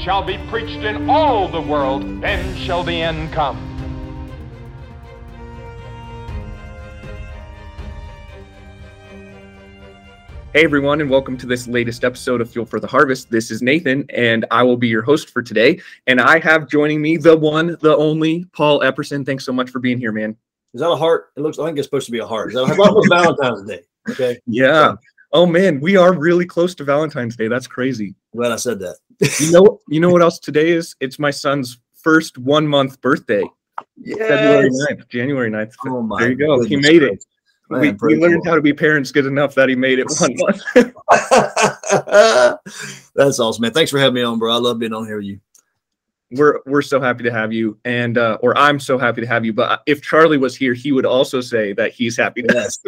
shall be preached in all the world, then shall the end come. Hey everyone, and welcome to this latest episode of Fuel for the Harvest. This is Nathan, and I will be your host for today. And I have joining me the one, the only Paul Epperson. Thanks so much for being here, man. Is that a heart? It looks. I think it's supposed to be a heart. Is that how about Valentine's Day? Okay. Yeah. Oh man, we are really close to Valentine's Day. That's crazy. Glad I said that. You know, you know what else today is? It's my son's first one month birthday. February 9th, January 9th. Oh my there you go. He made it. Man, we, we learned cool. how to be parents good enough that he made it one month. That's awesome, man. Thanks for having me on, bro. I love being on here with you. We're we're so happy to have you, and uh, or I'm so happy to have you. But if Charlie was here, he would also say that he's happy to Yes.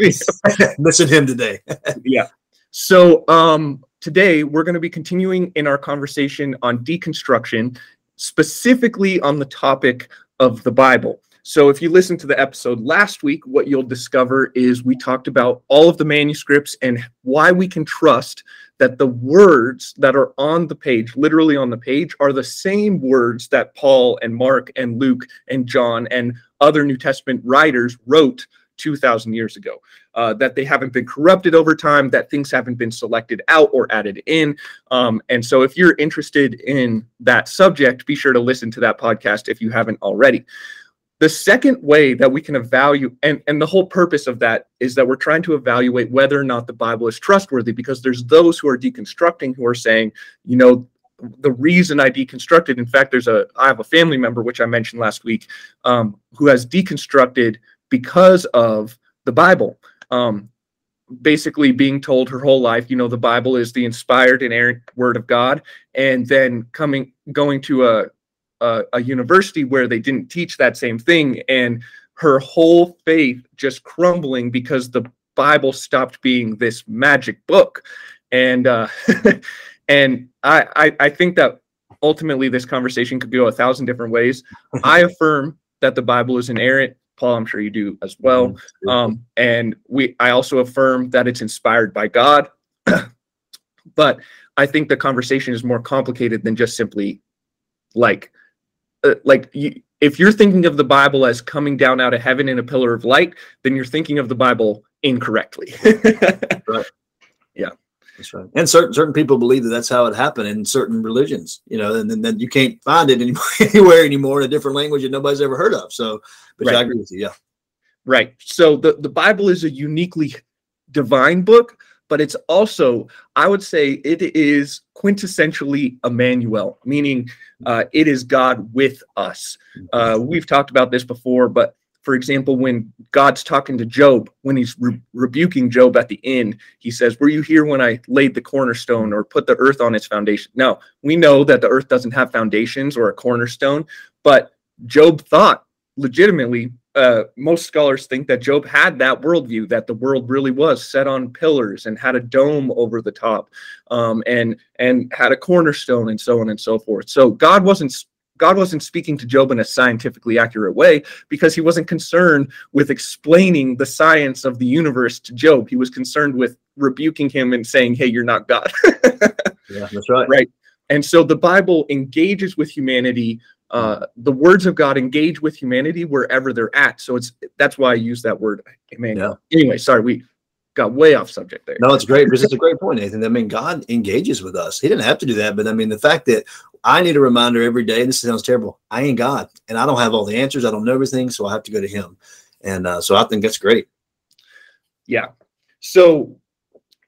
Missing him today. yeah. So um, today we're going to be continuing in our conversation on deconstruction, specifically on the topic of the Bible. So if you listen to the episode last week, what you'll discover is we talked about all of the manuscripts and why we can trust that the words that are on the page, literally on the page, are the same words that Paul and Mark and Luke and John and other New Testament writers wrote 2,000 years ago uh, that they haven't been corrupted over time, that things haven't been selected out or added in. Um, and so, if you're interested in that subject, be sure to listen to that podcast if you haven't already. The second way that we can evaluate, and, and the whole purpose of that is that we're trying to evaluate whether or not the Bible is trustworthy, because there's those who are deconstructing who are saying, you know, the reason I deconstructed, in fact, there's a, I have a family member, which I mentioned last week, um, who has deconstructed because of the Bible. Um, basically being told her whole life, you know, the Bible is the inspired and inerrant word of God, and then coming going to a a, a university where they didn't teach that same thing, and her whole faith just crumbling because the Bible stopped being this magic book, and uh, and I, I I think that ultimately this conversation could go a thousand different ways. I affirm that the Bible is inerrant. Paul, I'm sure you do as well. Um, and we, I also affirm that it's inspired by God. but I think the conversation is more complicated than just simply like, uh, like you, if you're thinking of the Bible as coming down out of heaven in a pillar of light, then you're thinking of the Bible incorrectly. Right. Yeah. That's right. And certain certain people believe that that's how it happened in certain religions, you know, and then, you can't find it anymore, anywhere anymore in a different language that nobody's ever heard of. So, but yeah, I agree with you. Yeah. Right. So the, the Bible is a uniquely divine book, but it's also, I would say, it is quintessentially Emmanuel, meaning uh, it is God with us. Uh, we've talked about this before, but for example, when God's talking to Job, when he's re- rebuking Job at the end, he says, Were you here when I laid the cornerstone or put the earth on its foundation? Now, we know that the earth doesn't have foundations or a cornerstone, but Job thought legitimately uh, most scholars think that Job had that worldview that the world really was set on pillars and had a dome over the top, um, and and had a cornerstone and so on and so forth. So God wasn't God wasn't speaking to Job in a scientifically accurate way because he wasn't concerned with explaining the science of the universe to Job. He was concerned with rebuking him and saying, "Hey, you're not God." Yeah. That's right. Right. And so the Bible engages with humanity. Uh, the words of God engage with humanity wherever they're at. So it's that's why I use that word, Emmanuel. Anyway, sorry, we got way off subject there. No, it's great because it's a great point, Nathan. I mean, God engages with us. He didn't have to do that, but I mean, the fact that I need a reminder every day, and this sounds terrible, I ain't God, and I don't have all the answers. I don't know everything, so I have to go to Him. And uh, so I think that's great. Yeah. So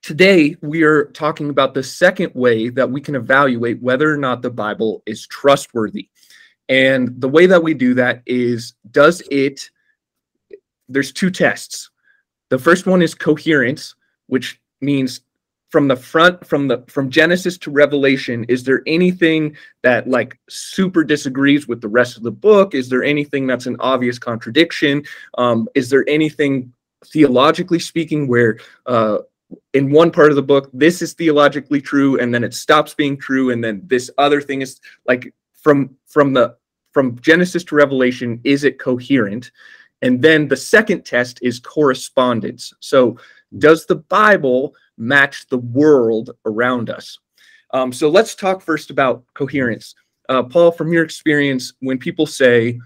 today we are talking about the second way that we can evaluate whether or not the Bible is trustworthy. And the way that we do that is does it there's two tests. The first one is coherence, which means from the front from the from genesis to revelation is there anything that like super disagrees with the rest of the book is there anything that's an obvious contradiction um, is there anything theologically speaking where uh, in one part of the book this is theologically true and then it stops being true and then this other thing is like from from the from genesis to revelation is it coherent and then the second test is correspondence so does the bible match the world around us um, so let's talk first about coherence uh, paul from your experience when people say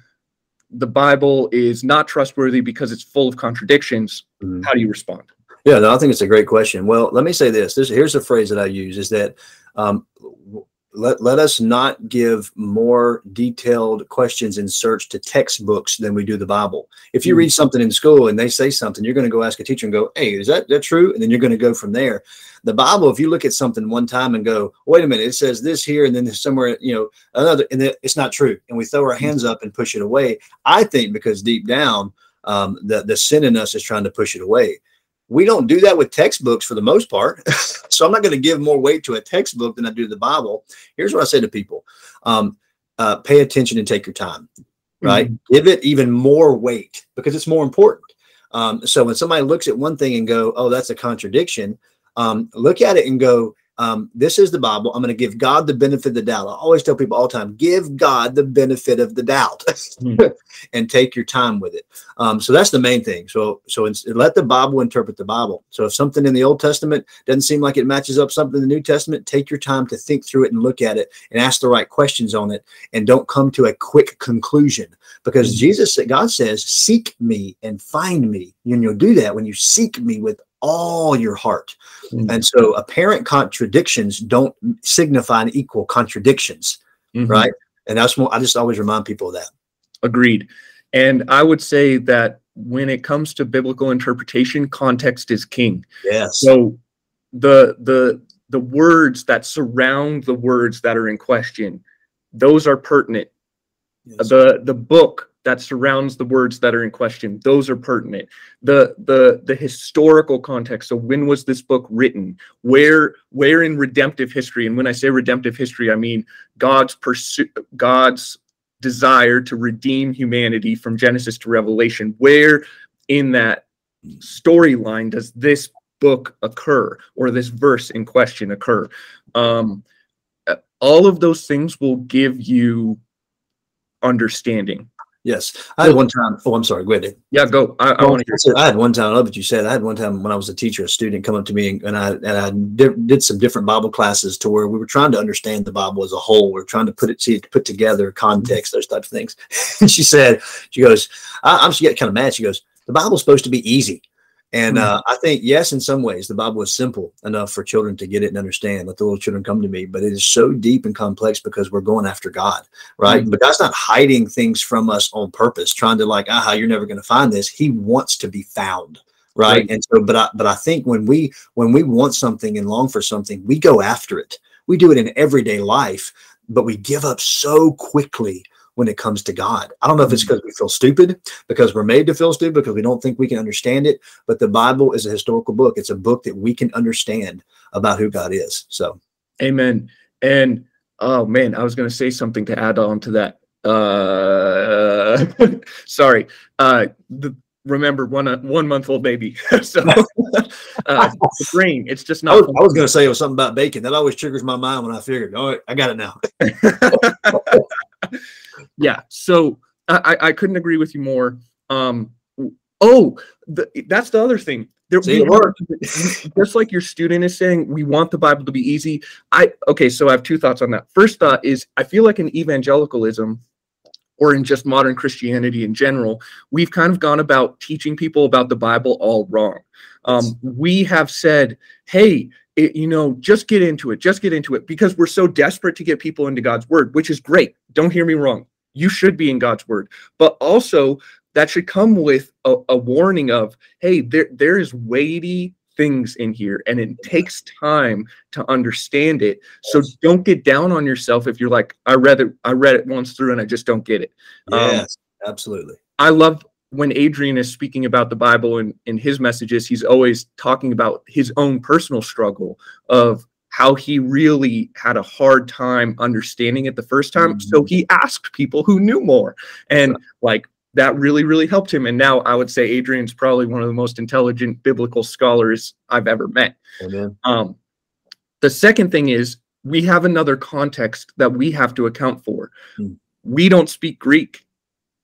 the bible is not trustworthy because it's full of contradictions Mhm. how do you respond Yeah, no, I think it's a great question. Well, let me say this. this here's a phrase that I use is that um, let, let us not give more detailed questions in search to textbooks than we do the Bible. If you read something in school and they say something, you're going to go ask a teacher and go, Hey, is that, that true? And then you're going to go from there. The Bible, if you look at something one time and go, wait a minute, it says this here, and then there's somewhere, you know, another, and then it's not true. And we throw our hands up and push it away. I think because deep down, um, the, the sin in us is trying to push it away we don't do that with textbooks for the most part. so I'm not going to give more weight to a textbook than I do the Bible. Here's what I say to people um, uh, pay attention and take your time, right? Give it even more weight because it's more important. Um, so when somebody looks at one thing and go, oh, that's a contradiction, um, look at it and go, um, this is the Bible. I'm going to give God the benefit of the doubt. I always tell people all the time, give God the benefit of the doubt and take your time with it. Um, so that's the main thing. So, so it's, let the Bible interpret the Bible. So if something in the Old Testament doesn't seem like it matches up something in the New Testament, take your time to think through it and look at it and ask the right questions on it, and don't come to a quick conclusion. Because Jesus, God says, "Seek me and find me," and you'll do that when you seek me with all your heart. Mhm. And so, apparent contradictions don't signify an equal contradictions, Mhm. right? And that's more. I just always remind people of that. Agreed. And I would say that when it comes to biblical interpretation, context is king. Yes. So the the the words that surround the words that are in question, those are pertinent. Yes. The the book that surrounds the words that are in question, those are pertinent. The the the historical context. So when was this book written? Where where in redemptive history? And when I say redemptive history, I mean God's pursuit God's desire to redeem humanity from Genesis to Revelation. Where in that storyline does this book occur or this verse in question occur? Um, all of those things will give you understanding. Yes. I had one time. Oh, I'm sorry. Go ahead. Yeah, go. I, I want to hear. I had one time. I love what you said. I had one time when I was a teacher, a student come up to me and, and I and I did, did some different Bible classes to where we were trying to understand the Bible as a whole. We are trying to put it see it put together, context, those types of things. and she said, she goes, I, I'm just getting kind of mad. She goes, the Bible's supposed to be easy. And uh, I think, yes, in some ways, the Bible is simple enough for children to get it and understand. Let the little children come to me. But it is so deep and complex because we're going after God, right? But God's not hiding things from us on purpose, trying to like, aha, you're never going to find this. He wants to be found, right? Right. And so, but I, but I think when we when we want something and long for something, we go after it. We do it in everyday life, but we give up so quickly when it comes to God. I don't know if it's because we feel stupid, because we're made to feel stupid, because we don't think we can understand it. But the Bible is a historical book. It's a book that we can understand about who God is. So Amen. And oh man, I was going to say something to add on to that. Uh, sorry. Uh, the, remember one uh, one month old baby. so uh, the brain, it's just I not. was, I was going to say it was something about bacon. That always triggers my mind when I figured, oh, I got it now. yeah so I, I couldn't agree with you more. Um oh the, that's the other thing. There, See, we it worked. have- just like your student is saying we want the bible to be easy. I okay so i have two thoughts on that. First thought is i feel like in evangelicalism or in just modern christianity in general we've kind of gone about teaching people about the bible all wrong. Um, we have said hey it, you know just get into it just get into it because we're so desperate to get people into god's word which is great. Don't hear me wrong. You should be in god's word. But also that should come with a, a warning of hey there there is weighty things in here and it takes time to understand it so don't get down on yourself if you're like i read it i read it once through and i just don't get it Um, Yes, absolutely. I love when Adrian is speaking about the Bible and in his messages, he's always talking about his own personal struggle of how he really had a hard time understanding it the first time. Mhm. So he asked people who knew more. And like that really, really helped him. And now I would say Adrian's probably one of the most intelligent biblical scholars I've ever met. Um, the second thing is we have another context that we have to account for. Hmm. We don't speak Greek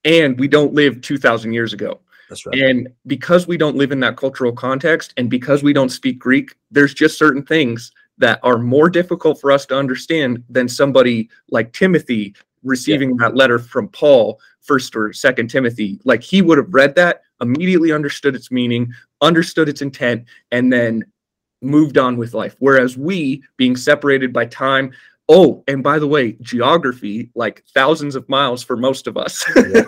and we don't live 2,000 years ago. That's right. And because we don't live in that cultural context and because we don't speak Greek, there's just certain things that are more difficult for us to understand than somebody like Timothy receiving that letter from Paul, first or second Timothy. Like he would have read that, immediately understood its meaning, understood its intent, and then moved on with life. Whereas we, being separated by time, oh, and by the way, geography, like thousands of miles for most of us, Yeah.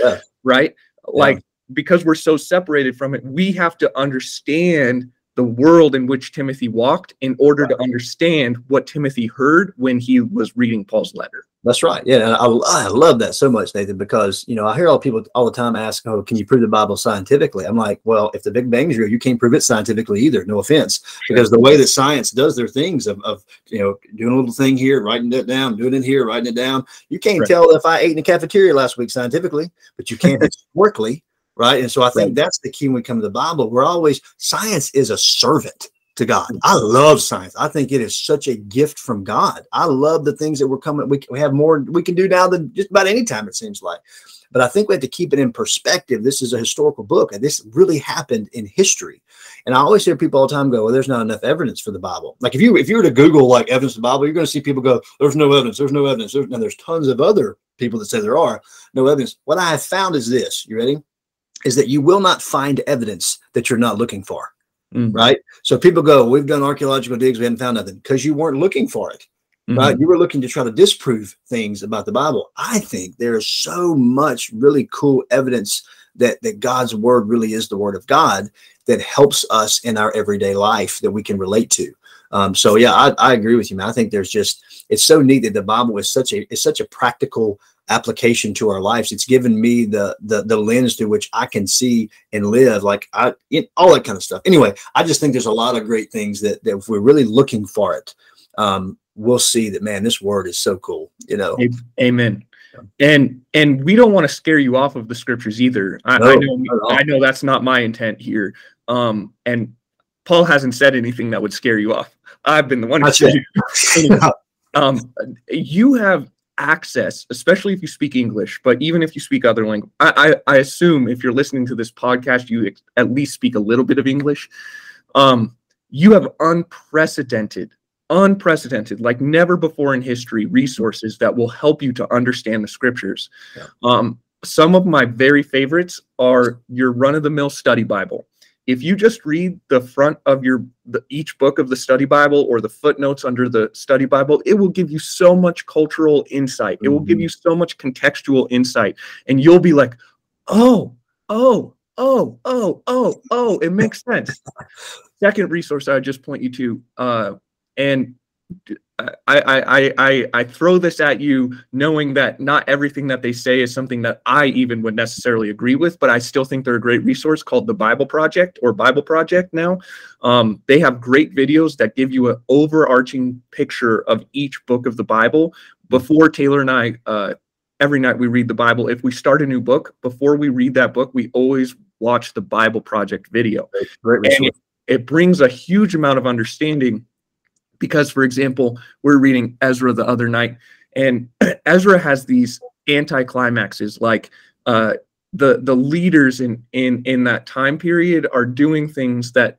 Yeah. right? Like because we're so separated from it, we have to understand the world in which Timothy walked in order to understand what Timothy heard when he was reading Paul's letter. That's right. Yeah, and I, I love that so much, Nathan, because you know I hear all people all the time ask, "Oh, can you prove the Bible scientifically?" I'm like, "Well, if the Big Bang is real, you can't prove it scientifically either. No offense, because the way that science does their things of, of you know doing a little thing here, writing it down, doing it here, writing it down, you can't Right. tell if I ate in the cafeteria last week scientifically, but you can historically, right? And so I think Right. that's the key when we come to the Bible. We're always science is a servant to God. I love science. I think it is such a gift from God. I love the things that we're coming. We, we have more we can do now than just about any time it seems like. But I think we have to keep it in perspective. This is a historical book, and this really happened in history. And I always hear people all the time go, "Well, there's not enough evidence for the Bible." Like if you if you were to Google like evidence of the Bible, you're going to see people go, "There's no evidence. There's no evidence." There's, and there's tons of other people that say there are no evidence. What I have found is this. You ready? Is that you will not find evidence that you're not looking for Mhm. right? So people go, "We've done archaeological digs, we haven't found nothing," because you weren't looking for it, Mhm. right? You were looking to try to disprove things about the Bible. I think there is so much really cool evidence that that God's word really is the word of God that helps us in our everyday life that we can relate to. Um, so yeah, I, I agree with you, man. I think there's just it's so neat that the Bible is such a is such a practical application to our lives. It's given me the the the lens through which I can see and live, like I it, all that kind of stuff. Anyway, I just think there's a lot of great things that that if we're really looking for it, um, we'll see that man, this word is so cool. You know, Amen. And and we don't want to scare you off of the scriptures either. I, I know not at all. I know that's not my intent here. Um, and Paul hasn't said anything that would scare you off. I've been the one who That's said it. it. um, you have access, especially if you speak English, but even if you speak other language, I, I, I assume if you're listening to this podcast, you ex- at least speak a little bit of English. Um, you have unprecedented, unprecedented, like never before in history, resources that will help you to understand the scriptures. Yeah. Um, some of my very favorites are your run of the mill study Bible. If you just read the front of your the, each book of the study Bible or the footnotes under the study Bible, it will give you so much cultural insight. It will give Mhm. you so much contextual insight, and you'll be like, "Oh, oh, oh, oh, oh, oh, it makes sense." Second resource I just point you to, uh, and I, I, I, I, I throw this at you knowing that not everything that they say is something that I even would necessarily agree with, but I still think they're a great resource called the Bible Project or Bible Project now. Um, they have great videos that give you an overarching picture of each book of the Bible. Before Taylor and I, uh, every night we read the Bible. If we start a new book, before we read that book, we always watch the Bible Project video great and it, it brings a huge amount of understanding because for example we're reading ezra the other night and ezra has these anti-climaxes like uh the the leaders in in in that time period are doing things that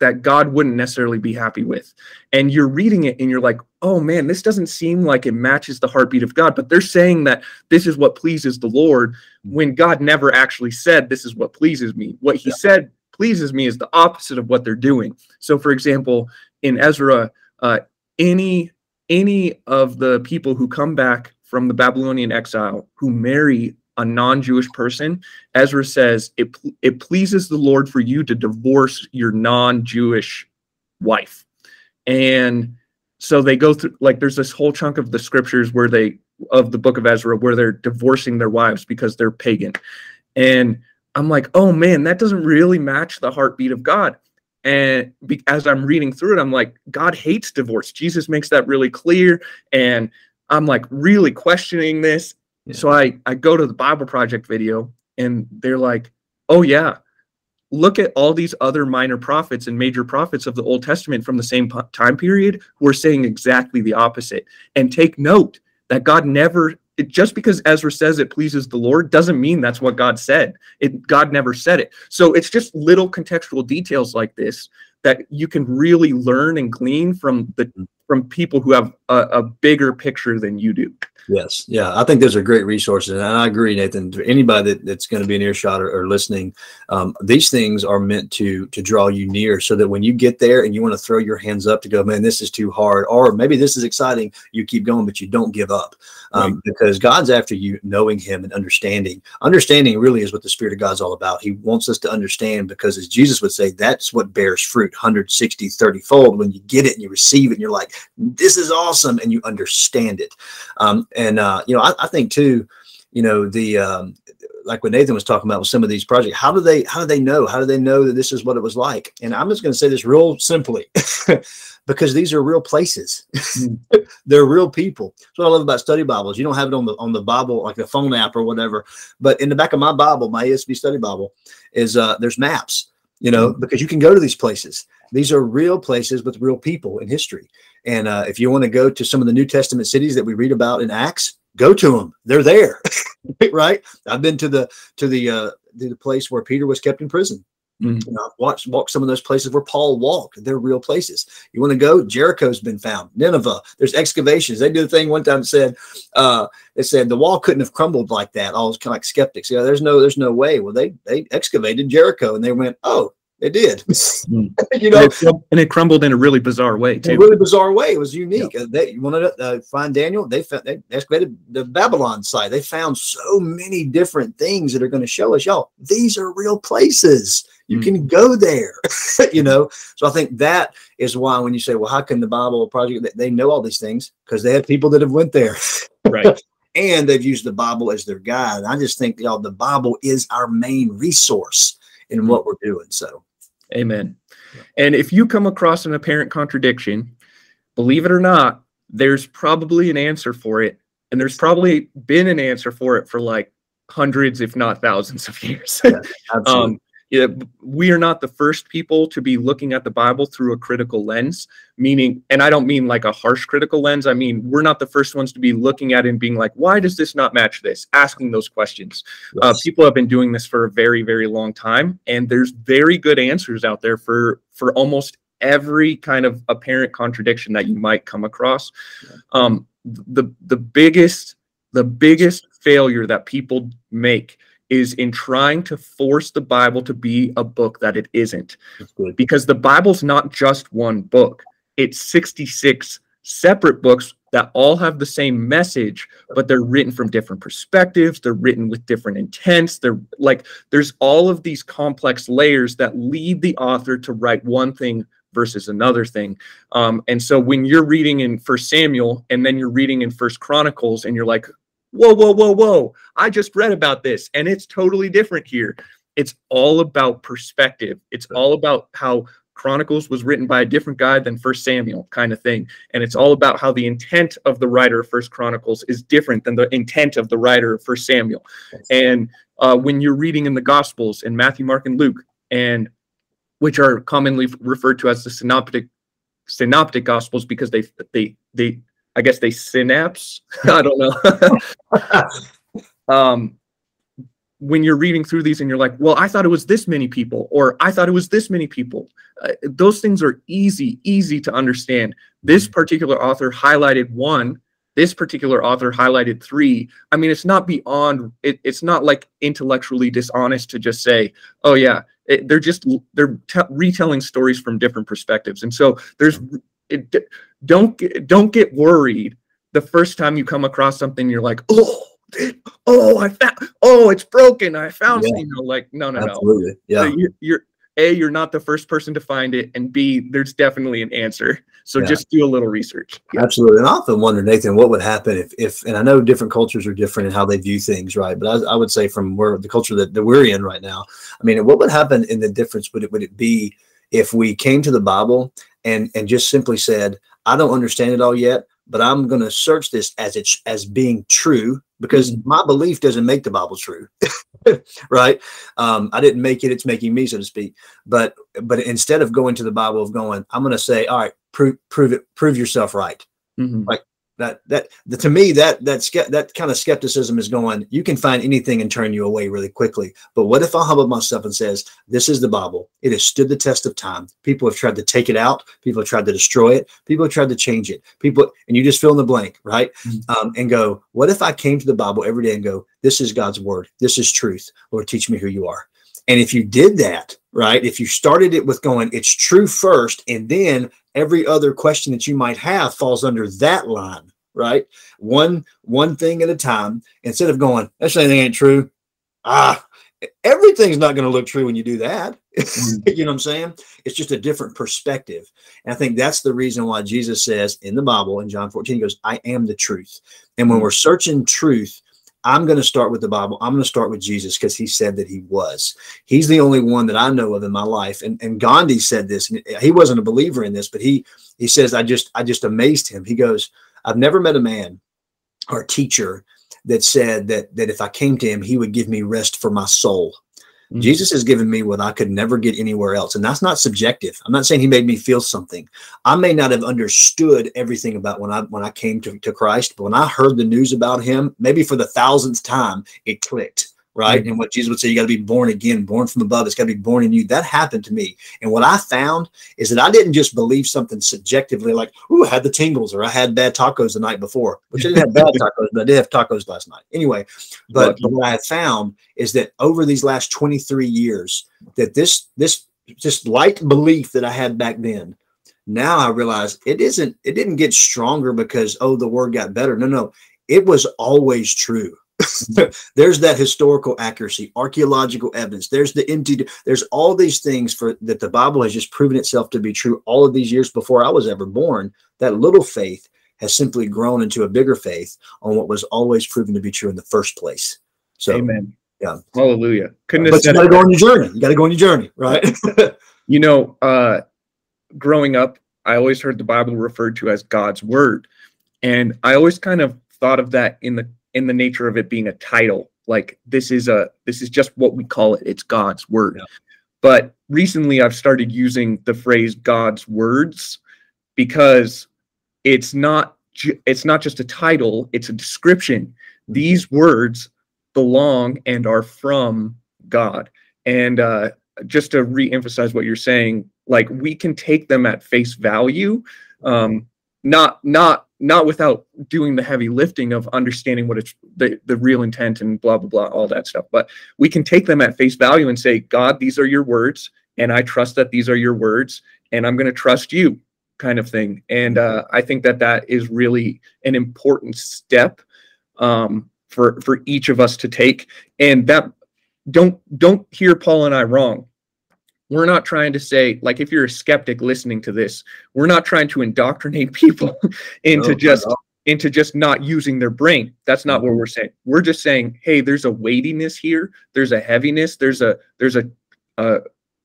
that god wouldn't necessarily be happy with. And you're reading it and you're like oh man this doesn't seem like it matches the heartbeat of god. But they're saying that this is what pleases the lord when god never actually said this is what pleases me. What he said pleases me is the opposite of what they're doing. So for example in ezra uh, any any of the people who come back from the babylonian exile who marry a non-jewish person ezra says it, it pleases the lord for you to divorce your non-jewish wife and so they go through like there's this whole chunk of the scriptures where they of the book of ezra where they're divorcing their wives because they're pagan and I'm like, oh man, that doesn't really match the heartbeat of God. And be, as I'm reading through it, I'm like, God hates divorce. Jesus makes that really clear. And I'm like really questioning this. Yeah. So I, I go to the Bible Project video and they're like, oh yeah, look at all these other minor prophets and major prophets of the Old Testament from the same time period who are saying exactly the opposite. And take note that God never it, just because Ezra says it pleases the Lord doesn't mean that's what God said. It God never said it. So it's just little contextual details like this that you can really learn and glean from the from people who have a, a bigger picture than you do. Yes, yeah, I think those are great resources, and I agree, Nathan. To anybody that, that's going to be an earshot or, or listening, um, these things are meant to to draw you near, so that when you get there and you want to throw your hands up to go, man, this is too hard, or maybe this is exciting, you keep going, but you don't give up, um, because God's after you knowing Him and understanding. Understanding really is what the Spirit of God's all about. He wants us to understand, because as Jesus would say, that's what bears fruit, 160, 30 fold. When you get it and you receive it, and you're like, this is awesome, and you understand it. Um, and uh, you know, I, I think too, you know, the um, like what Nathan was talking about with some of these projects. How do they how do they know? How do they know that this is what it was like? And I'm just going to say this real simply, because these are real places. They're real people. That's what I love about study Bibles. You don't have it on the on the Bible like the phone app or whatever, but in the back of my Bible, my ESV study Bible, is uh, there's maps. You know, because you can go to these places. These are real places with real people in history. And uh, if you want to go to some of the New Testament cities that we read about in Acts, go to them. They're there, right? I've been to the to the uh, to the place where Peter was kept in prison. Mhm. You know, I've watched walked some of those places where Paul walked. They're real places. You want to go? Jericho's been found. Nineveh. There's excavations. They did a thing one time that said uh, it said the wall couldn't have crumbled like that. All was kind of like skeptics. Yeah, there's no there's no way. Well, they they excavated Jericho and they went, oh, they did. you And know, it, and it crumbled in a really bizarre way in a too. really bizarre way. It was unique. Uh, They you wanted to uh, find Daniel. They found they excavated the Babylon site. They found so many different things that are going to show us, y'all. These are real places. You Mm. can go there. you know. So I think that is why when you say, well, how can the Bible Project? They, they know all these things because they have people that have went there. Right. and they've used the Bible as their guide. I just think y'all the Bible is our main resource in what we're doing. So Amen. And if you come across an apparent contradiction, believe it or not, there's probably an answer for it. And there's probably been an answer for it for like hundreds, if not thousands of years. absolutely. um, yeah, b- we are not the first people to be looking at the Bible through a critical lens, meaning, and I don't mean like a harsh critical lens. I mean, we're not the first ones to be looking at it and being like, why does this not match this? Asking those questions. Uh, people have been doing this for a very, very long time, and there's very good answers out there for for almost every kind of apparent contradiction that you might come across. Um, the the biggest the biggest failure that people make is in trying to force the Bible to be a book that it isn't because the Bible's not just one book. It's 66 separate books that all have the same message, but they're written from different perspectives. They're written with different intents. They're like, there's all of these complex layers that lead the author to write one thing versus another thing. Um, and so when you're reading in First Samuel and then you're reading in First Chronicles and you're like, whoa, whoa, whoa, whoa, I just read about this and it's totally different here. It's all about perspective. It's all about how Chronicles was written by a different guy than First Samuel, kind of thing. And it's all about how the intent of the writer of First Chronicles is different than the intent of the writer of First Samuel. And uh, when you're reading in the Gospels in Matthew, Mark, and Luke, and which are commonly referred to as the synoptic synoptic Gospels because they they they I guess they synapse. I don't know. um, when you're reading through these and you're like, well, I thought it was this many people, or I thought it was this many people. Uh, those things are easy, easy to understand. This particular author highlighted one. This particular author highlighted three. I mean, it's not beyond. It, it's not like intellectually dishonest to just say, "Oh yeah," it, they're just they're te- retelling stories from different perspectives. And so there's it, don't get, don't get worried the first time you come across something. You're like, "Oh." oh, I found, oh, it's broken. I found, Yeah. you know, like, no, no, no. Yeah. So you, you're, A, you're not the first person to find it, and B, there's definitely an answer. So Yeah. just do a little research. Yeah. Absolutely. And I often wonder, Nathan, what would happen if, if, and I know different cultures are different in how they view things, right? But I, I would say from where the culture that, that we're in right now, I mean, what would happen in the difference? Would it, would it be if we came to the Bible and, and just simply said, I don't understand it all yet, but I'm going to search this as it's as being true because my belief doesn't make the Bible true. right. Um, I didn't make it. It's making me, so to speak. But, but instead of going to the Bible of going, I'm going to say, all right, prove, prove it, prove yourself right Mhm. That that the, to me that that that kind of skepticism is going you can find anything and turn you away really quickly. But what if i humble myself and says this is the bible. It has stood the test of time. People have tried to take it out. People have tried to destroy it. People have tried to change it. People and you just fill in the blank right? Um, and go what if i came to the bible every day and go this is god's word. This is truth. Lord teach me who you are and if you did that right if you started it with going it's true first and then every other question that you might have falls under that line right one one thing at a time instead of going that's anything ain't true ah everything's not going to look true when you do that. You know what i'm saying? It's just a different perspective. And i think that's the reason why jesus says in the bible in john 14 he goes i am the truth. And when we're searching truth i'm going to start with the bible. I'm going to start with jesus because he said that he was. He's the only one that i know of in my life. And, and gandhi said this he wasn't a believer in this but he he says i just i just amazed him. He goes i've never met a man or teacher that said that that if i came to him he would give me rest for my soul Mhm. jesus has given me what i could never get anywhere else and that's not subjective. I'm not saying he made me feel something. I may not have understood everything about when i when i came to, to christ but when i heard the news about him maybe for the thousandth time it clicked right? And what jesus would say you got to be born again born from above. It's got to be born in you. That happened to me. And what i found is that i didn't just believe something subjectively like ooh i had the tingles or i had bad tacos the night before which i didn't have bad tacos but i did have tacos last night. Anyway but, but what i have found is that over these last 23 years that this this just light belief that i had back then now i realize it isn't it didn't get stronger because oh the word got better. No no. It was always true there's that historical accuracy archaeological evidence. There's the empty there's all these things for that the bible has just proven itself to be true all of these years before i was ever born. That little faith has simply grown into a bigger faith on what was always proven to be true in the first place. So Amen. yeah. Hallelujah. Couldn't have but you got to go on your journey. You got to go on your journey right? You know, uh, growing up, I always heard the Bible referred to as God's word, and I always kind of thought of that in the in the nature of it being a title. Like this is a this is just what we call it. It's God's word. Yeah. But recently, I've started using the phrase God's words because it's not ju- it's not just a title; it's a description. These words belong and are from God. And uh, just to re-emphasize what you're saying, like we can take them at face value, um, not not not without doing the heavy lifting of understanding what it's the, the real intent and blah blah blah all that stuff. But we can take them at face value and say, God, these are your words, and I trust that these are your words, and I'm going to trust you, kind of thing. And uh, I think that that is really an important step um, for for each of us to take, and that don't don't hear Paul and I wrong. We're not trying to say like if you're a skeptic listening to this, we're not trying to indoctrinate people into No, just into just not using their brain. That's not what mm-hmm. we're saying. We're just saying, hey, there's a weightiness here. There's a heaviness. There's a there's a a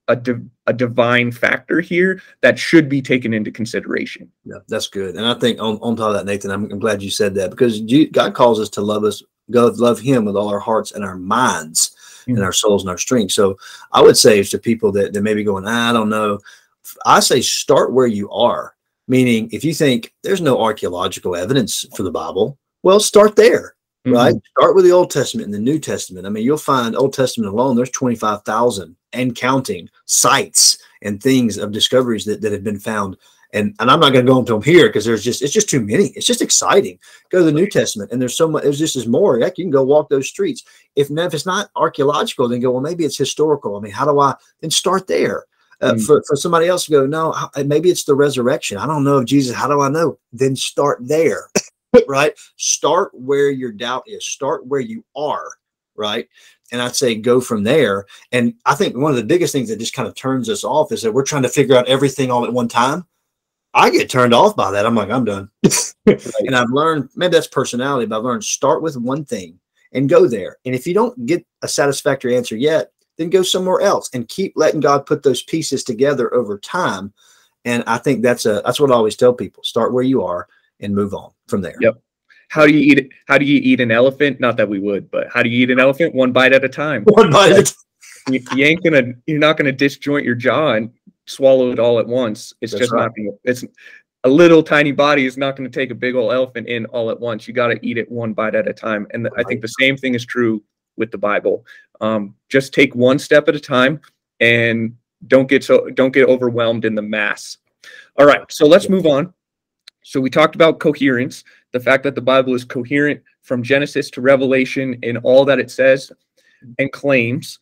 a, div- a divine factor here that should be taken into consideration. Yeah, that's good. And I think on, on top of that, Nathan, I'm, I'm glad you said that because you, God calls us to love us, god love Him with all our hearts and our minds and Mhm. our souls and our strength. So I would say to people that, that may be going, I don't know, I say start where you are. Meaning, if you think there's no archaeological evidence for the Bible, well, start there right? Start with the Old Testament and the New Testament. I mean, you'll find Old Testament alone, there's 25,000 and counting sites and things of discoveries that, that have been found. And, and I'm not going to go into them here because there's just, it's just too many. It's just exciting. Go to the New Testament and there's so much, there's just as more. Heck, you can go walk those streets. If, if it's not archaeological, then go, well, maybe it's historical. I mean, how do I, then start there. Uh, Mm. for, for somebody else to go, no, maybe it's the resurrection. I don't know if Jesus, how do I know? Then start there right? Start where your doubt is. Start where you are, right? And I'd say go from there. And I think one of the biggest things that just kind of turns us off is that we're trying to figure out everything all at one time. I get turned off by that. I'm like, I'm done. And I've learned maybe that's personality, but I've learned start with one thing and go there. And if you don't get a satisfactory answer yet, then go somewhere else and keep letting God put those pieces together over time. And I think that's a that's what I always tell people: start where you are and move on from there. Yep. How do you eat? How do you eat an elephant? Not that we would, but how do you eat an elephant? One bite at a time. One bite at a time. You, you ain't gonna. You're not gonna disjoint your jaw and swallow it all at once. It's That's just right. not gonna. It's a little tiny body is not going to take a big old elephant in all at once. You got to eat it one bite at a time. And I think the same thing is true with the Bible. Um, just take one step at a time and don't get so don't get overwhelmed in the mass. All right, so let's move on. So we talked about coherence, the fact that the Bible is coherent from Genesis to Revelation in all that it says and claims,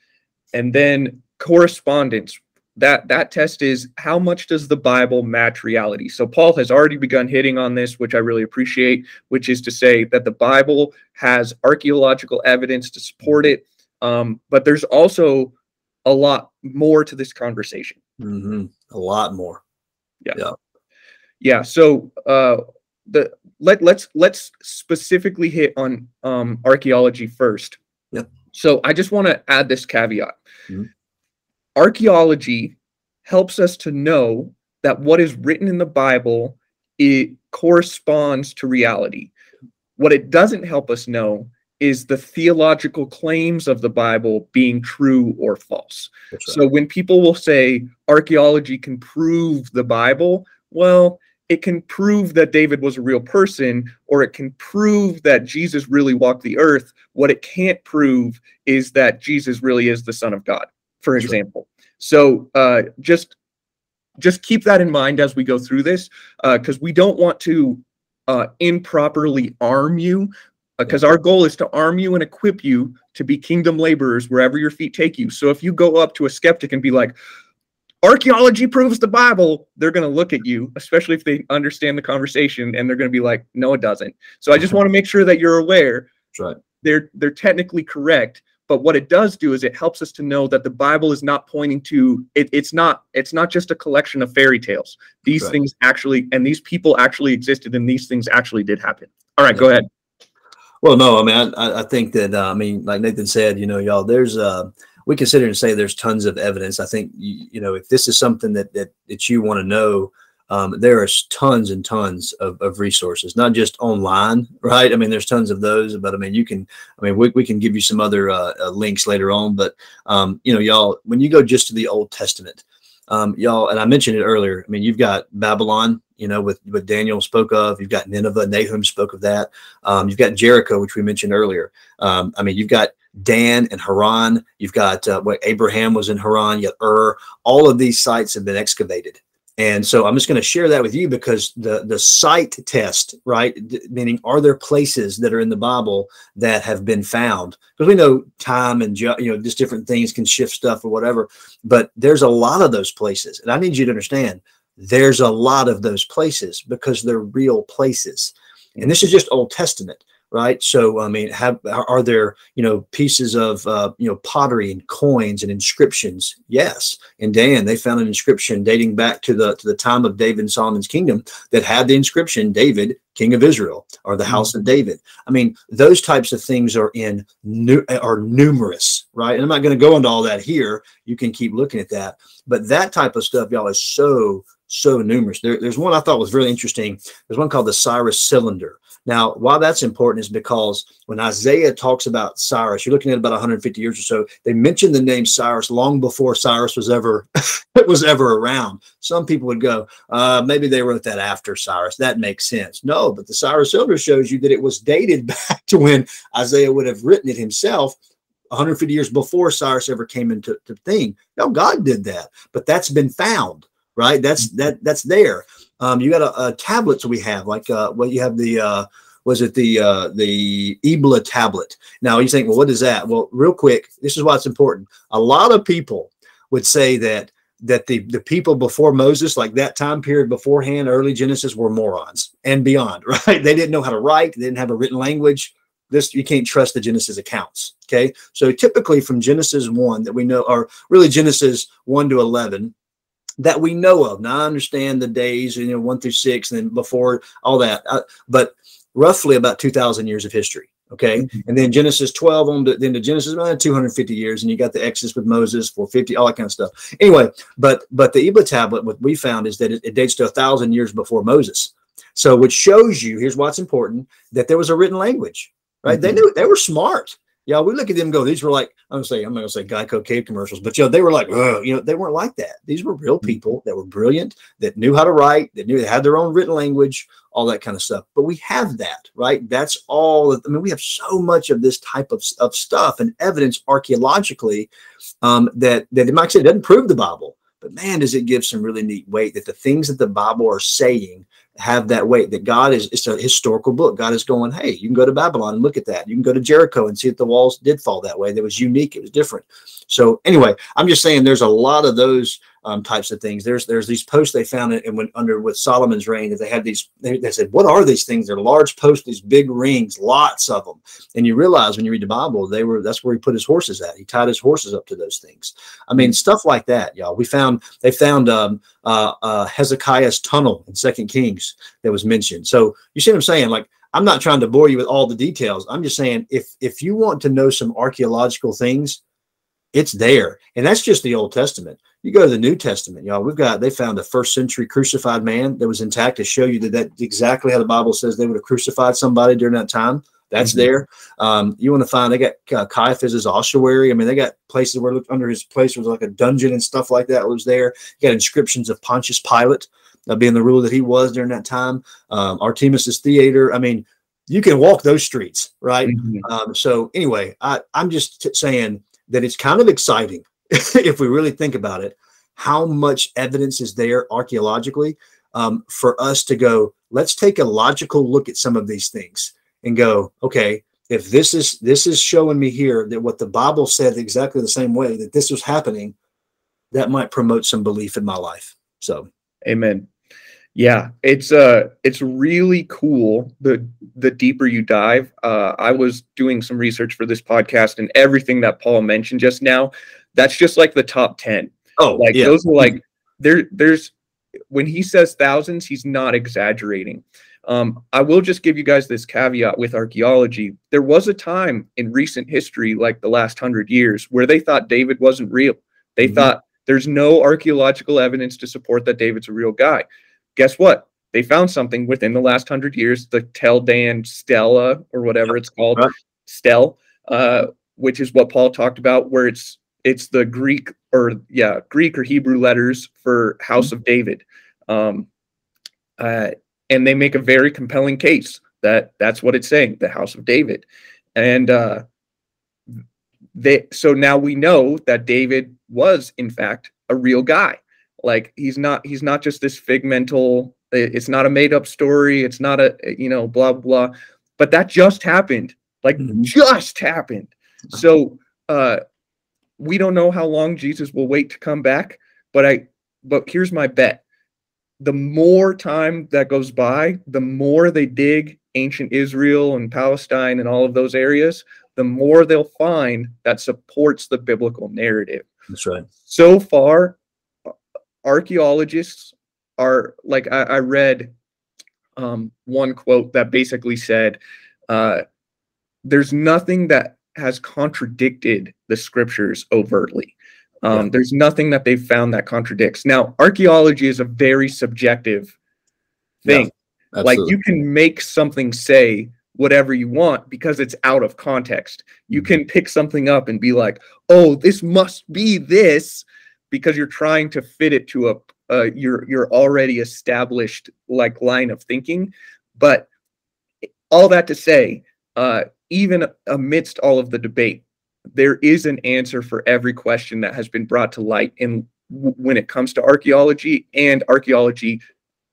and then correspondence. That that test is how much does the Bible match reality? So Paul has already begun hitting on this, which I really appreciate, which is to say that the Bible has archaeological evidence to support it, um, but there's also a lot more to this conversation. hmm A lot more. Yeah. Yeah. So uh, the let let's let's specifically hit on um, archaeology first. Yep. So I just want to add this caveat. Mhm. Archaeology helps us to know that what is written in the Bible it corresponds to reality. What it doesn't help us know is the theological claims of the Bible being true or false. Right. So when people will say archaeology can prove the Bible, well, it can prove that David was a real person, or it can prove that Jesus really walked the earth. What it can't prove is that Jesus really is the Son of God, for That's right. example. So uh, just just keep that in mind as we go through this, because we don't want to uh, improperly arm you. Because our goal is to arm you and equip you to be kingdom laborers wherever your feet take you. So if you go up to a skeptic and be like, archaeology proves the Bible, they're going to look at you, especially if they understand the conversation, and they're going to be like, no, it doesn't. So I just want to make sure that you're aware That's right. they're they're technically correct but what it does do is it helps us to know that the bible is not pointing to it, it's not it's not just a collection of fairy tales these Right. things actually and these people actually existed and these things actually did happen all right go ahead Well, no, I mean, I- I, I think that, uh, I mean, like Nathan said, you know, y'all, there's, uh, we consider and say there's tons of evidence. I think, you, you know, if this is something that, that, that you want to know, um, there are tons and tons of, of resources, not just online, right? I mean, there's tons of those, but I mean, you can, I mean, we, we can give you some other uh, uh, links later on, but, um, you know, y'all, when you go just to the Old Testament, um, y'all, and I mentioned it earlier, I mean, you've got Babylon, you know, with what Daniel spoke of, you've got Nineveh, Nahum spoke of that. Um, you've got Jericho, which we mentioned earlier. Um, I mean, you've got Dan and Haran. You've got uh, what Abraham was in Haran. Got Ur. All of these sites have been excavated. And so I'm just going to share that with you because the the site test, right? D- meaning, are there places that are in the Bible that have been found? Because we know time and you know just different things can shift stuff or whatever. But there's a lot of those places, and I need you to understand there's a lot of those places because they're real places. And this is just Old Testament, right? So, I mean, have are there you know pieces of uh, you know pottery and coins and inscriptions? Yes. In Dan, they found an inscription dating back to the to the time of David and Solomon's kingdom that had the inscription David, King of Israel, or the House of David. I mean, those types of things are in are numerous, right? And I'm not going to go into all that here. You can keep looking at that, but that type of stuff, y'all, is so so numerous. There, there's one I thought was really interesting. There's one called the Cyrus cylinder. Now, why that's important is because when Isaiah talks about Cyrus, you're looking at about 150 years or so. They mentioned the name Cyrus long before Cyrus was ever was ever around. Some people would go, uh, maybe they wrote that after Cyrus. That makes sense. No, but the Cyrus cylinder shows you that it was dated back to when Isaiah would have written it himself 150 years before Cyrus ever came into to thing. No, God did that, but that's been found, right? That's that that's there. Um, you got a, a tablets we have, like uh, well, you have the uh, was it the uh, the Ebla tablet? Now you think, well, what is that? Well, real quick, this is why it's important. A lot of people would say that that the the people before Moses, like that time period beforehand, early Genesis, were morons and beyond, right? They didn't know how to write, they didn't have a written language. this you can't trust the Genesis accounts. Okay, so typically from Genesis one that we know, or really Genesis one to eleven, that we know of. Now I understand the days, you know, one through six, and then before all that, uh, but roughly about two thousand years of history. Okay, Mhm. and then Genesis twelve on to, then to Genesis around two hundred fifty years, and you got the Exodus with Moses four fifty, all that kind of stuff. Anyway, but but the Ebla tablet, what we found is that it, it dates to a thousand years before Moses. So, which shows you here's what's important that there was a written language, right? They knew they were smart. Yeah, we look at them go, these were like, I'm gonna say, I'm not gonna say Geico cave commercials, but you know, they were like, Ugh, you know, they weren't like that. These were real people that were brilliant, that knew how to write, that knew they had their own written language, all that kind of stuff. But we have that, right? That's all. I mean, we have so much of this type of, of stuff and evidence archaeologically um, that that it might say it doesn't prove the Bible, but man, does it give some really neat weight that the things that the Bible are saying have that weight that God is it's a historical book. God is going, hey, you can go to Babylon and look at that. You can go to Jericho and see if the walls did fall that way. That was unique. It was different. So anyway, I'm just saying there's a lot of those um, types of things. There's there's these posts they found and when under with Solomon's reign that they had these. They, they said, what are these things? They're large posts, these big rings, lots of them. And you realize when you read the Bible, they were that's where he put his horses at. He tied his horses up to those things. I mean, stuff like that, y'all. We found they found um, uh, uh, Hezekiah's tunnel in Second Kings that was mentioned. So you see what I'm saying? Like I'm not trying to bore you with all the details. I'm just saying if if you want to know some archaeological things, it's there, and that's just the Old Testament. You go to the New Testament, y'all. We've got they found a first century crucified man that was intact to show you that that's exactly how the Bible says they would have crucified somebody during that time. That's Mhm. there. Um, you want to find they got uh, Caiaphas's ossuary. I mean, they got places where under his place was like a dungeon and stuff like that was there. You got inscriptions of Pontius Pilate uh, being the ruler that he was during that time. Um, Artemis's theater. I mean, you can walk those streets, right? Mhm. Um, so anyway, I, I'm just t- saying that it's kind of exciting if we really think about it, how much evidence is there archaeologically um, for us to go, let's take a logical look at some of these things and go, okay, if this is this is showing me here that what the Bible said exactly the same way that this was happening, that might promote some belief in my life. So Amen. Yeah, it's uh it's really cool the the deeper you dive. Uh I was doing some research for this podcast and everything that Paul mentioned just now, that's just like the top 10. oh Like yeah, those are like there there's when he says thousands, he's not exaggerating. Um, I will just give you guys this caveat with archaeology. There was a time in recent history, like the last hundred years, where they thought David wasn't real. They Mhm. thought there's no archaeological evidence to support that David's a real guy. Guess what? They found something within the last hundred years, the Tel Dan Stela or whatever it's called, Right. Stel, uh, which is what Paul talked about, where it's it's the Greek or yeah Greek or Hebrew letters for House of David, um, uh, and they make a very compelling case that that's what it's saying, the House of David, and uh, they so now we know that David was in fact a real guy. Like he's not he's not just this figmental. It's not a made up story. It's not a you know blah blah. But that just happened. Like Mhm. just happened. So uh, we don't know how long Jesus will wait to come back. But I but here's my bet. The more time that goes by, the more they dig ancient Israel and Palestine and all of those areas, the more they'll find that supports the biblical narrative. that's right. So far, archaeologists are like I, I read um, one quote that basically said, uh, "There's nothing that has contradicted the scriptures overtly. Um, Yeah. There's nothing that they've found that contradicts." Now, archaeology is a very subjective Yeah, thing like you can make something say whatever you want because it's out of context you Mhm. can pick something up and be like oh this must be this because you're trying to fit it to a uh, your your already established like line of thinking but all that to say uh even amidst all of the debate there is an answer for every question that has been brought to light in when it comes to archaeology and archaeology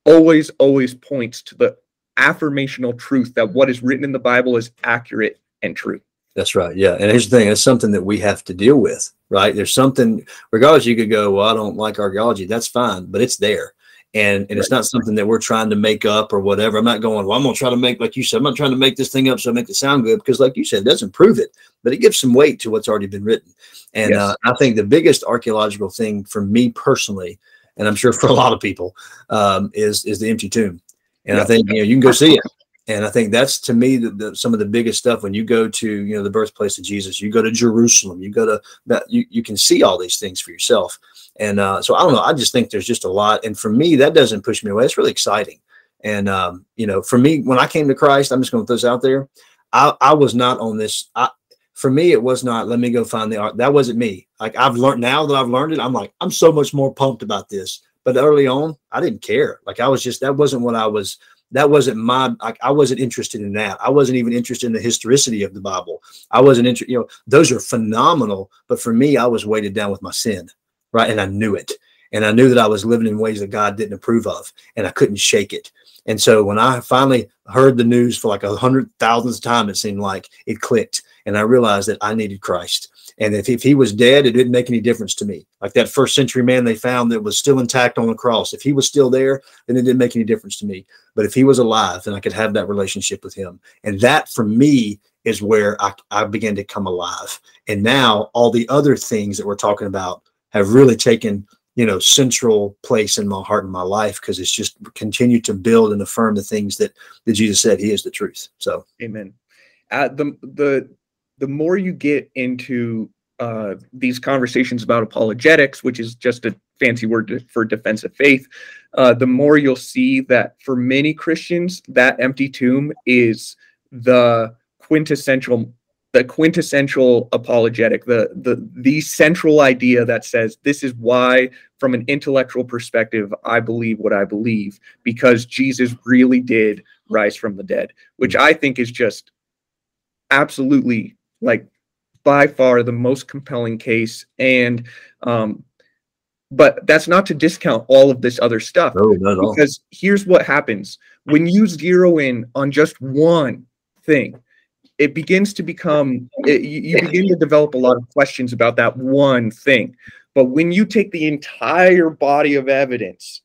always always points to the affirmational truth that what is written in the bible is accurate and true That's right. Yeah. And here's the thing, it's something that we have to deal with, right? There's something, regardless, you could go, Well, I don't like archaeology. That's fine, but it's there. And, and it's not something that we're trying to make up or whatever. I'm not going, well, I'm going to try to make, like you said, I'm not trying to make this thing up so I make it sound good because, like you said, it doesn't prove it, but it gives some weight to what's already been written. And Yes. uh, I think the biggest archaeological thing for me personally, and I'm sure for a lot of people, um, is is the empty tomb. And I think you know you can go see it. And I think that's to me the, the, some of the biggest stuff when you go to you know the birthplace of Jesus. You go to Jerusalem. You go to that. You you can see all these things for yourself. And uh, so I don't know. I just think there's just a lot. And for me, that doesn't push me away. It's really exciting. And um, you know, for me, when I came to Christ, I'm just going to throw this out there. I, I was not on this. I, for me, it was not. Let me go find the art. That wasn't me. Like I've learned now that I've learned it. I'm like I'm so much more pumped about this. But early on, I didn't care. Like I was just that wasn't what I was. That wasn't my. Like I wasn't interested in that. I wasn't even interested in the historicity of the Bible. I wasn't interested. You know, those are phenomenal. But for me, I was weighted down with my sin, right? And I knew it. And I knew that I was living in ways that God didn't approve of, and I couldn't shake it. And so when I finally heard the news for like a hundred thousandth time, it seemed like it clicked. And I realized that I needed Christ. And if, if he was dead, it didn't make any difference to me. Like that first century man they found that was still intact on the cross. If he was still there, then it didn't make any difference to me. But if he was alive, then I could have that relationship with him. And that for me is where I, I began to come alive. And now all the other things that we're talking about have really taken you know central place in my heart and my life because it's just continued to build and affirm the things that that jesus said he is the truth so Amen. Uh, the the the more you get into uh, these conversations about apologetics, which is just a fancy word for defense of faith, uh, the more you'll see that for many Christians, that empty tomb is the quintessential the quintessential apologetic the the the central idea that says this is why from an intellectual perspective i believe what i believe because jesus really did rise from the dead which i think is just absolutely like by far the most compelling case and um but that's not to discount all of this other stuff. No not at all. Because here's what happens. When you zero in on just one thing it begins to become it, you you begin to develop a lot of questions about that one thing. But when you take the entire body of evidence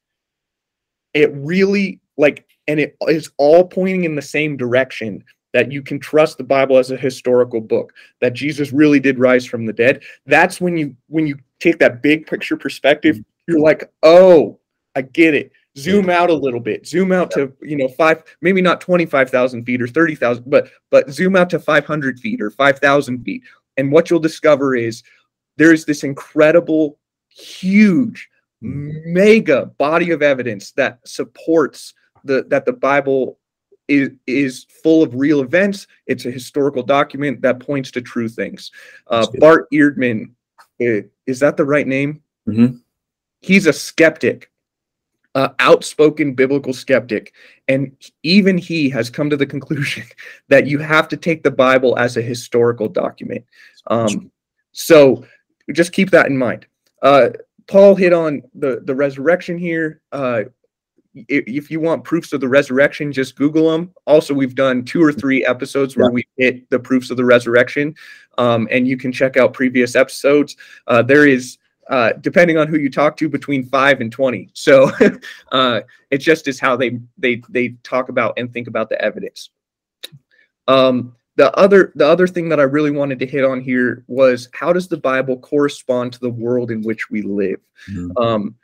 it really like and it is all pointing in the same direction that you can trust the bible as a historical book that jesus really did rise from the dead that's when you when you take that big picture perspective you're like oh i get it. Zoom out a little bit. Zoom out to you know five maybe not 25000 feet or 30000 but but zoom out to 500 feet or 5000 feet. And what you'll discover is there's this incredible huge mm. mega body of evidence that supports the that the bible is is full of real events. It's a historical document that points to true things. Uh, bart Ehrman eh, is that the right name? Mhm. he's a skeptic uh, outspoken biblical skeptic and even he has come to the conclusion that you have to take the bible as a historical document. Um, so just keep that in mind. Uh, paul hit on the the resurrection here. Uh, if you want proofs of the resurrection just google them also we've done two or three episodes where we hit the proofs of the resurrection um, and you can check out previous episodes. Uh, there is uh, depending on who you talk to between 5 and 20 so uh, it just is how they they they talk about and think about the evidence. Um, the other the other thing that i really wanted to hit on here was how does the bible correspond to the world in which we live? Mhm. um,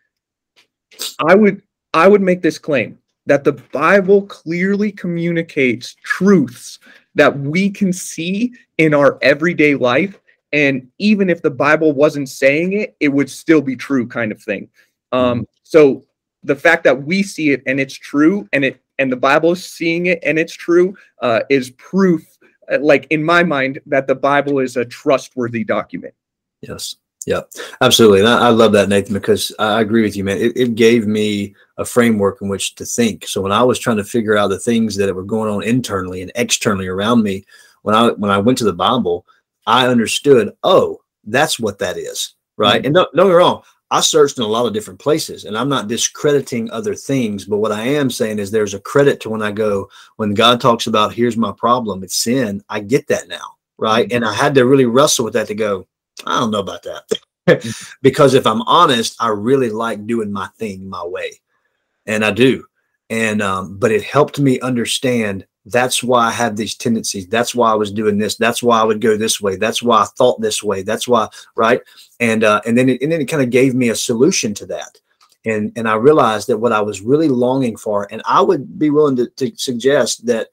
i would i would make this claim that the bible clearly communicates truths that we can see in our everyday life. And even if the bible wasn't saying it it would still be true kind of thing. Um, so the fact that we see it and it's true and it and the bible is seeing it and it's true uh, is proof uh, like in my mind that the bible is a trustworthy document. Yes. Yeah, absolutely. And I, I love that, Nathan, because I agree with you, man. It, it gave me a framework in which to think. So when I was trying to figure out the things that were going on internally and externally around me, when I when I went to the Bible, I understood, oh, that's what that is. Right. Mm-hmm. And don't, don't get me wrong, I searched in a lot of different places and I'm not discrediting other things, but what I am saying is there's a credit to when I go, when God talks about here's my problem, it's sin, I get that now. Right. Mm-hmm. And I had to really wrestle with that to go, I don't know about that. because if I'm honest, I really like doing my thing my way. and I do. And um, but it helped me understand that's why I have these tendencies. That's why I was doing this. That's why I would go this way. That's why I thought this way. That's why, right? And uh, and then it, and then it kind of gave me a solution to that. And and I realized that what I was really longing for, and I would be willing to, to suggest that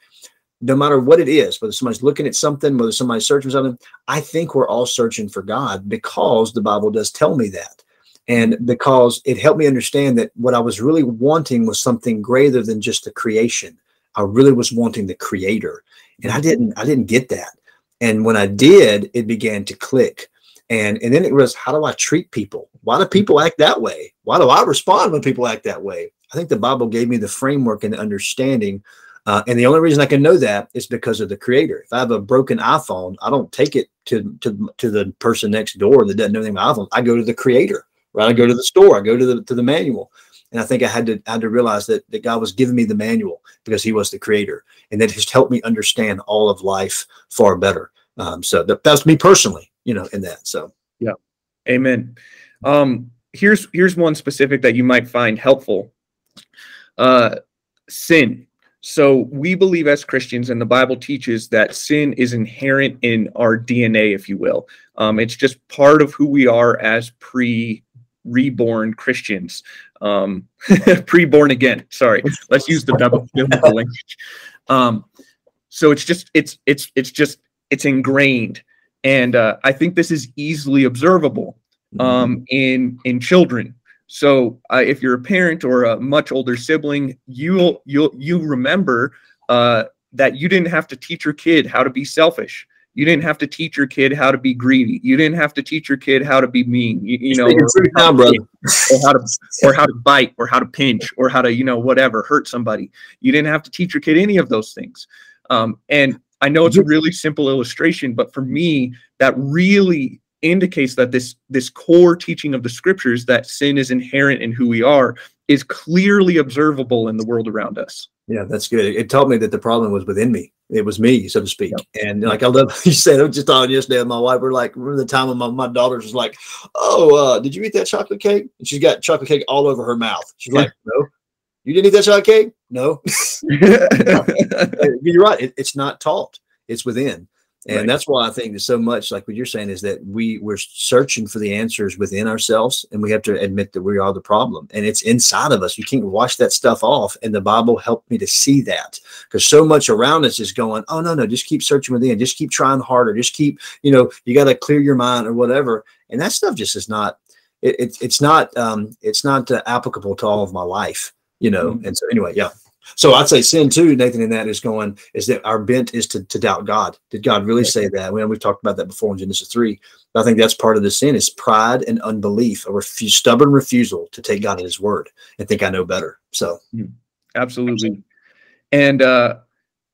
no matter what it is, whether somebody's looking at something, whether somebody's searching for something, I think we're all searching for God because the Bible does tell me that. And because it helped me understand that what I was really wanting was something greater than just the creation. I really was wanting the creator. And I didn't, I didn't get that. And when I did, it began to click. And and then it was how do I treat people? Why do people act that way? Why do I respond when people act that way? I think the Bible gave me the framework and the understanding uh, and the only reason I can know that is because of the creator. If I have a broken iPhone, I don't take it to to, to the person next door that doesn't know anything about iPhone. I go to the creator, right? I go to the store, I go to the to the manual. And I think I had to I had to realize that, that God was giving me the manual because He was the creator, and that has helped me understand all of life far better. Um, so that, that's me personally, you know, in that. So yeah, Amen. Um, here's here's one specific that you might find helpful. Uh, sin so we believe as Christians, and the Bible teaches that sin is inherent in our DNA, if you will. Um, it's just part of who we are as pre reborn Christians, um, pre born again. Sorry, let's use the biblical language. Um, so it's just it's it's it's just it's ingrained, and uh, I think this is easily observable um, in in children. So uh, if you're a parent or a much older sibling, you'll you'll you remember uh, that you didn't have to teach your kid how to be selfish. You didn't have to teach your kid how to be greedy. You didn't have to teach your kid how to be mean. You, you know, or, now, brother. or how to or how to bite or how to pinch or how to you know whatever hurt somebody. You didn't have to teach your kid any of those things. Um, and I know it's a really simple illustration, but for me, that really indicates that this this core teaching of the scriptures that sin is inherent in who we are is clearly observable in the world around us. Yeah, that's good. It taught me that the problem was within me. It was me, so to speak. Yep. And like I love you said, I was just talking yesterday with my wife. We're like, remember the time when my, my daughter was like, Oh, uh, did you eat that chocolate cake? And she's got chocolate cake all over her mouth. She's like, No. You didn't eat that chocolate cake? No. You're right. It, it's not taught. It's within. And right. that's why I think that so much, like what you're saying, is that we we're searching for the answers within ourselves, and we have to admit that we are the problem, and it's inside of us. You can't wash that stuff off. And the Bible helped me to see that because so much around us is going, oh no, no, just keep searching within, just keep trying harder, just keep, you know, you got to clear your mind or whatever. And that stuff just is not, it, it it's not, um, it's not uh, applicable to all of my life, you know. Mm-hmm. And so anyway, yeah. So I'd say sin too, Nathan, in that is going is that our bent is to, to doubt God. Did God really say that? Well, we've talked about that before in Genesis three. I think that's part of the sin is pride and unbelief, a refu- stubborn refusal to take God at His word and think I know better. So, hmm. absolutely. And uh,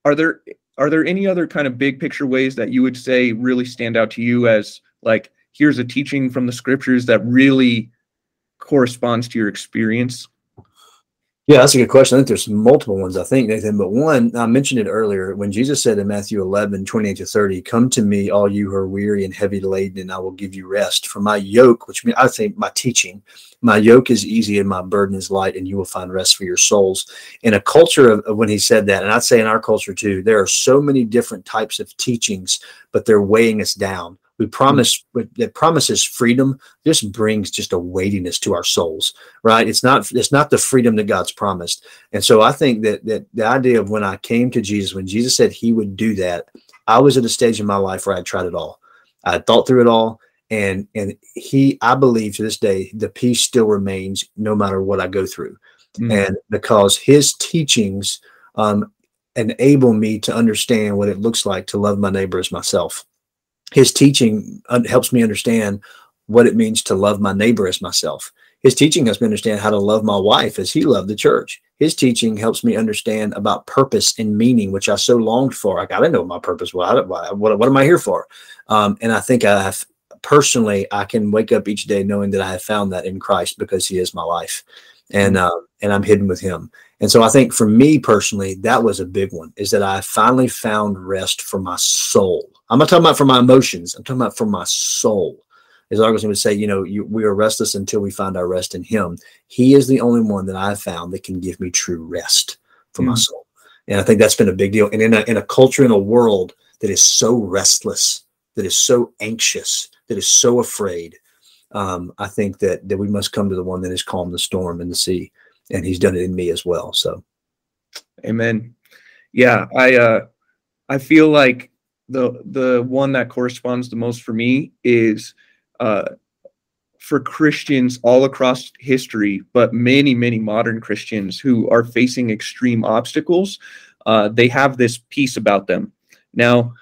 are there are there any other kind of big picture ways that you would say really stand out to you as like here's a teaching from the scriptures that really corresponds to your experience? Yeah, that's a good question. I think there's multiple ones, I think, Nathan. But one, I mentioned it earlier when Jesus said in Matthew 11, 28 to 30, Come to me, all you who are weary and heavy laden, and I will give you rest. For my yoke, which means I think my teaching, my yoke is easy and my burden is light, and you will find rest for your souls. In a culture of, of when he said that, and I'd say in our culture too, there are so many different types of teachings, but they're weighing us down we promise that promises freedom just brings just a weightiness to our souls right? It's not it's not the freedom that god's promised. And so i think that that the idea of when i came to jesus when jesus said he would do that i was at a stage in my life where i tried it all. I thought through it all and and he i believe to this day the peace still remains no matter what i go through. Mm-hmm. and because his teachings um enable me to understand what it looks like to love my neighbor as myself his teaching helps me understand what it means to love my neighbor as myself. His teaching helps me understand how to love my wife as he loved the church. His teaching helps me understand about purpose and meaning, which I so longed for. Like, I didn't know what my purpose was. What, what, what am I here for? Um, and I think I have personally, I can wake up each day knowing that I have found that in Christ because he is my life and, uh, and I'm hidden with him. And so I think for me personally, that was a big one is that I finally found rest for my soul. I'm not talking about for my emotions. I'm talking about for my soul. as Augustine would say, you know, you, we are restless until we find our rest in Him. He is the only one that I've found that can give me true rest for my Mm. soul. And I think that's been a big deal. And in a, in a culture, in a world that is so restless, that is so anxious, that is so afraid, um, I think that that we must come to the one that has calmed the storm in the sea, and He's done it in me as well. So Amen. Yeah, I uh I feel like the the one that corresponds the most for me is uh for Christians all across history, but many, many modern Christians who are facing extreme obstacles, uh, they have this peace about them. Now,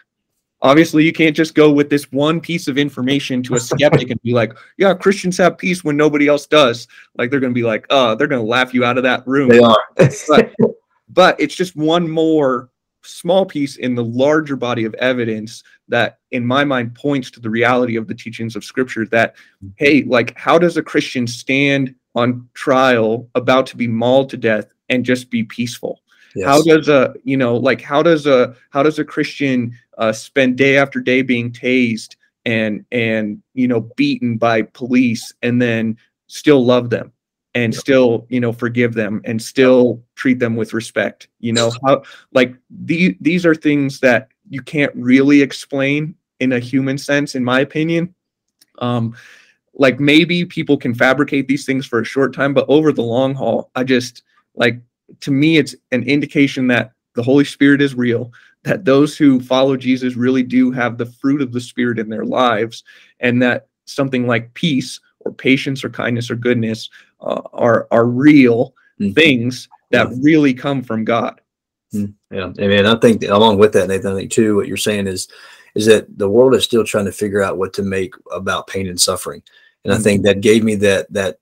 obviously, you can't just go with this one piece of information to a skeptic and be like, yeah, Christians have peace when nobody else does. Like, they're going to be like, oh, they're going to laugh you out of that room they are. but, but it's just one more small piece in the larger body of evidence that in my mind points to the reality of the teachings of scripture that hey like how does a christian stand on trial about to be mauled to death and just be peaceful how does a you know like how does a how does a christian uh, spend day after day being tased and and you know beaten by police and then still love them and still you know forgive them and still treat them with respect you know how like the, these are things that you can't really explain in a human sense in my opinion. Um like maybe people can fabricate these things for a short time but over the long haul i just like to me it's an indication that the holy spirit is real that those who follow jesus really do have the fruit of the spirit in their lives and that something like peace or patience or kindness or goodness uh, are are real Mhm. things that really come from god. Yeah, I mean, I think along with that, Nathan, I think too, what you're saying is, is that the world is still trying to figure out what to make about pain and suffering, and I think that gave me that that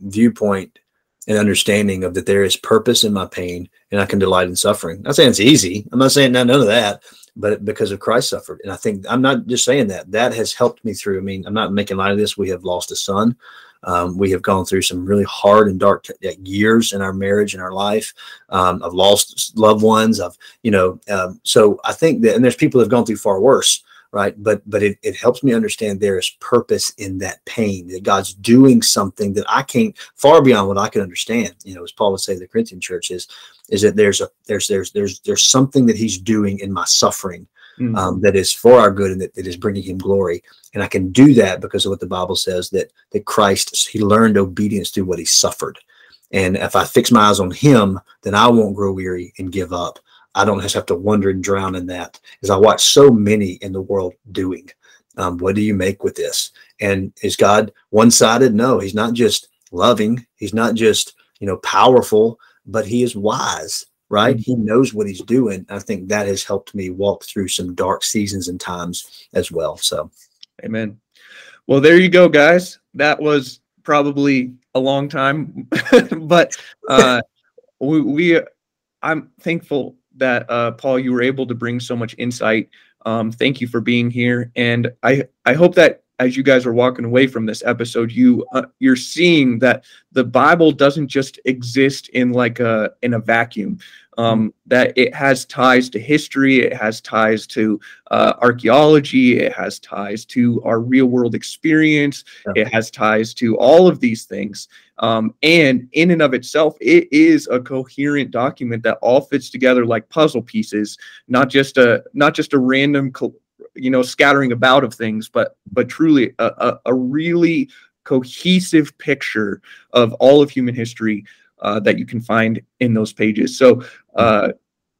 viewpoint and understanding of that there is purpose in my pain, and I can delight in suffering. I'm not saying it's easy. I'm not saying none, of that, but because of Christ suffered, and I think I'm not just saying that. That has helped me through. I mean, I'm not making light of this. We have lost a son. Um, we have gone through some really hard and dark t- years in our marriage and our life. Um, I've lost loved ones. I've, you know, um, so I think that, and there's people that have gone through far worse, right? But, but it, it helps me understand there is purpose in that pain, that God's doing something that I can't, far beyond what I can understand. You know, as Paul would say, to the Corinthian church is, is that there's a, there's, there's, there's, there's something that he's doing in my suffering Mm. um, that is for our good and that, that is bringing him glory. And I can do that because of what the Bible says that that Christ he learned obedience through what he suffered. And if I fix my eyes on him, then I won't grow weary and give up. I don't just have to wonder and drown in that. As I watch so many in the world doing, um, what do you make with this? And is God one-sided? No, he's not just loving. He's not just you know powerful, but he is wise right? He knows what he's doing. I think that has helped me walk through some dark seasons and times as well. So, Amen. Well, there you go, guys. That was probably a long time, but uh, we, we, I'm thankful that uh, Paul, you were able to bring so much insight. Um, thank you for being here, and I, I hope that as you guys are walking away from this episode, you, uh, you're seeing that the Bible doesn't just exist in like a in a vacuum. Um, that it has ties to history, it has ties to uh, archaeology, it has ties to our real world experience, Yeah. it has ties to all of these things. Um, and in and of itself, it is a coherent document that all fits together like puzzle pieces, not just a not just a random, co- you know, scattering about of things, but but truly a, a, a really cohesive picture of all of human history uh, that you can find in those pages. So. Uh,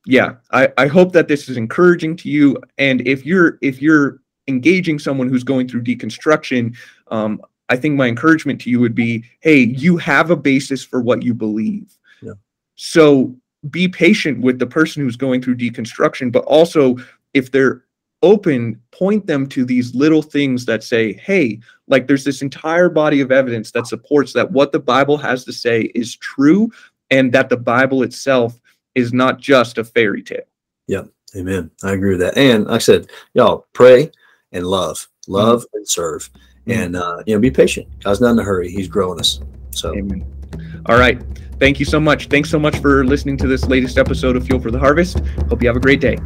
yeah I, I hope that this is encouraging to you and if you're if you're engaging someone who's going through deconstruction um, i think my encouragement to you would be hey you have a basis for what you believe Yeah. so be patient with the person who's going through deconstruction but also if they're open point them to these little things that say hey like there's this entire body of evidence that supports that what the bible has to say is true and that the bible itself is not just a fairy tale. Yeah amen. I agree with that. And like I said, y'all pray and love, love and serve, Mhm. and uh, you know, be patient. God's not in a hurry. He's growing us. So, Amen. All right. Thank you so much. Thanks so much for listening to this latest episode of Fuel for the Harvest. Hope you have a great day.